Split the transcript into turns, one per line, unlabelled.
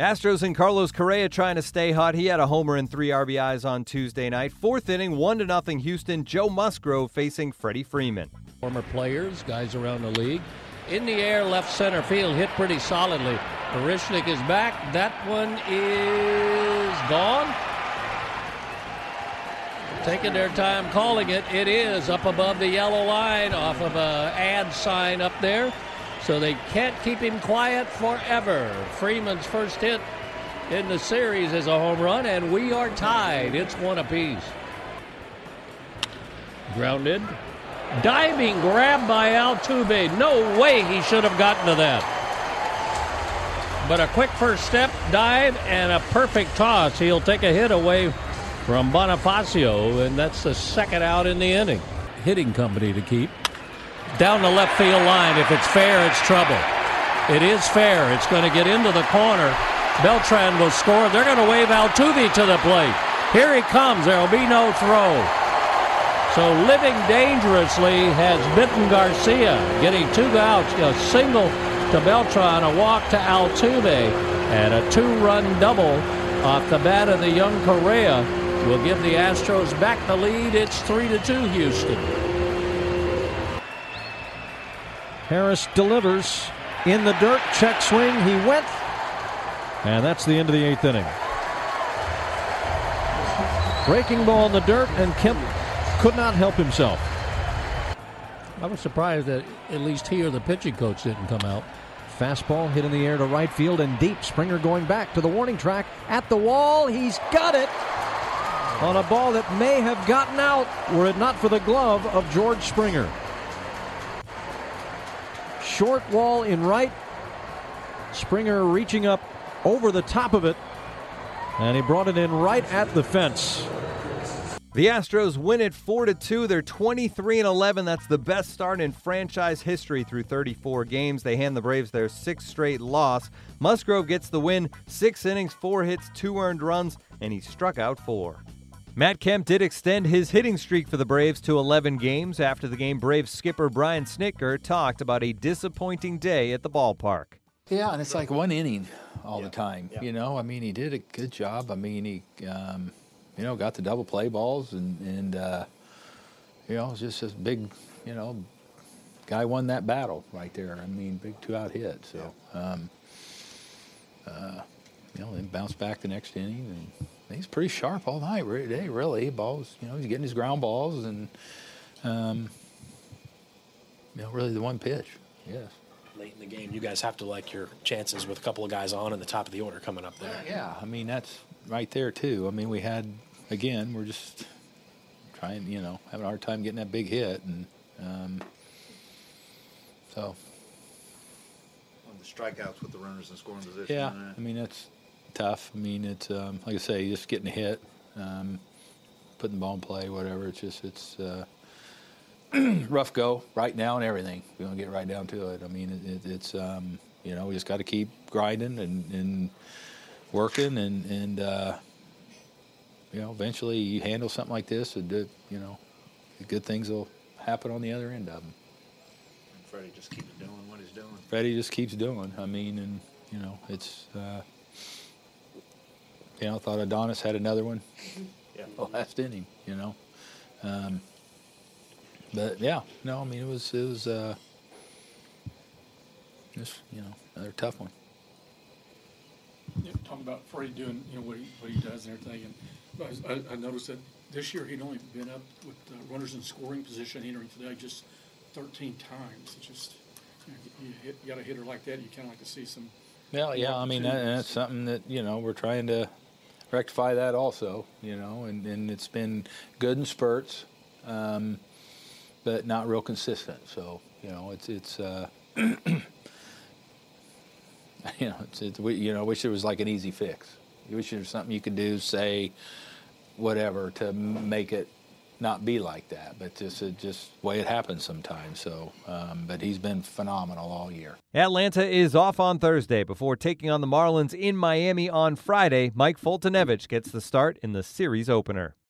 Astros and Carlos Correa trying to stay hot. He had a homer and three RBIs on Tuesday night. Fourth inning, one to nothing Houston. Joe Musgrove facing Freddie Freeman.
Former players, guys around the league. In the air, left center field, hit pretty solidly. Marisnick is back. That one is gone. Taking their time calling it. It is up above the yellow line off of a ad sign up there. So they can't keep him quiet forever. Freeman's first hit in the series is a home run, and we are tied. It's one apiece. Grounded. Diving grab by Altuve. No way he should have gotten to that. But a quick first step, dive, and a perfect toss. He'll take a hit away from Bonifacio, and that's the second out in the inning. Hitting company to keep. Down the left field line. If it's fair, it's trouble. It is fair. It's going to get into the corner. Beltran will score. They're going to wave Altuve to the plate. Here he comes. There will be no throw. So living dangerously has bitten Garcia, getting two outs, a single to Beltran, a walk to Altuve, and a two-run double off the bat of the young Correa will give the Astros back the lead. It's three to two, Houston.
Harris delivers in the dirt. Check swing. He went. And that's the end of the eighth inning. Breaking ball in the dirt, and Kemp could not help himself.
I was surprised that at least he or the pitching coach didn't come out.
Fastball hit in the air to right field and deep. Springer going back to the warning track at the wall. He's got it on a ball that may have gotten out were it not for the glove of George Springer. Short wall in right. Springer reaching up over the top of it, and he brought it in right at the fence.
The Astros win it 4 to 2. They're 23 and 11. That's the best start in franchise history through 34 games. They hand the Braves their sixth straight loss. Musgrove gets the win, 6 innings, 4 hits, 2 earned runs, and he struck out 4. Matt Kemp did extend his hitting streak for the Braves to 11 games. After the game, Braves skipper Brian Snitker talked about a disappointing day at the ballpark.
Yeah, and it's like one inning all yeah. the time. Yeah. You know, I mean, he did a good job. I mean, he, um, you know, got the double play balls, and and uh, you know, it's just this big, you know, guy won that battle right there. I mean, big two out hit. So, um, uh, you know, then bounced back the next inning, and he's pretty sharp all night today. Really, balls. You know, he's getting his ground balls, and um, you know, really the one pitch. Yes
late in the game, you guys have to like your chances with a couple of guys on in the top of the order coming up there.
Yeah, I mean that's right there too. I mean we had again we're just trying you know having a hard time getting that big hit and um, so.
On the strikeouts with the runners in scoring position.
Yeah, I mean that's tough. I mean it's um, like I say just getting a hit, um, putting the ball in play, whatever. It's just it's. Uh, rough go right now and everything. We're gonna get right down to it. I mean, it, it, it's um, you know we just got to keep grinding and, and working and and uh, you know eventually you handle something like this and do, you know good things will happen on the other end of them.
And Freddie just keeps doing what he's doing.
Freddie just keeps doing. I mean, and you know it's. Uh, you know, thought Adonis had another one.
Yeah.
Last inning, you know. Um, but yeah, no, I mean it was it was uh, just you know another tough one.
Yeah, talking about Freddie doing you know what he what he does and everything, and I, I noticed that this year he'd only been up with uh, runners in scoring position entering today just 13 times. It's just you, know, you, hit, you got a hitter like that, you kind of like to see some.
Well, yeah, I mean that, that's something that you know we're trying to rectify that also, you know, and, and it's been good in spurts. Um, but not real consistent. So you know, it's it's uh, you know, it's, it's we, you know, wish there was like an easy fix. You wish there was something you could do, say, whatever, to make it not be like that. But just it just way it happens sometimes. So, um, but he's been phenomenal all year.
Atlanta is off on Thursday before taking on the Marlins in Miami on Friday. Mike Foltynewicz gets the start in the series opener.